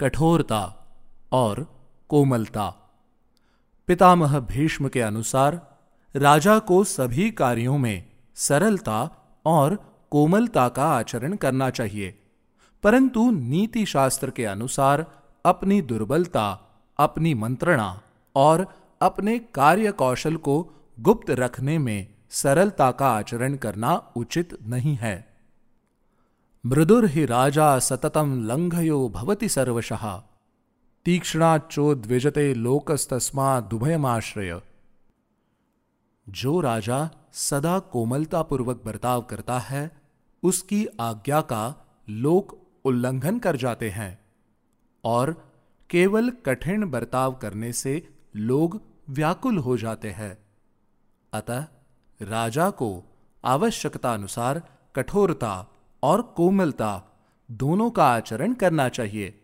कठोरता और कोमलता। पितामह भीष्म के अनुसार, राजा को सभी कार्यों में सरलता और कोमलता का आचरण करना चाहिए, परंतु नीति शास्त्र के अनुसार अपनी दुर्बलता, अपनी मंत्रणा और अपने कार्य कौशल को गुप्त रखने में सरलता का आचरण करना उचित नहीं है। मृदुर ही राजा सततम लंघयो भवति सर्वशः। तीक्ष्णाचोद्विजते लोकस्तस्मा दुभयमाश्रय। जो राजा सदा कोमलतापूर्वक बर्ताव करता है, उसकी आज्ञा का लोक उल्लंघन कर जाते हैं और केवल कठिन बर्ताव करने से लोग व्याकुल हो जाते हैं। अतः राजा को आवश्यकता अनुसार कठोरता और कोमलता दोनों का आचरण करना चाहिए।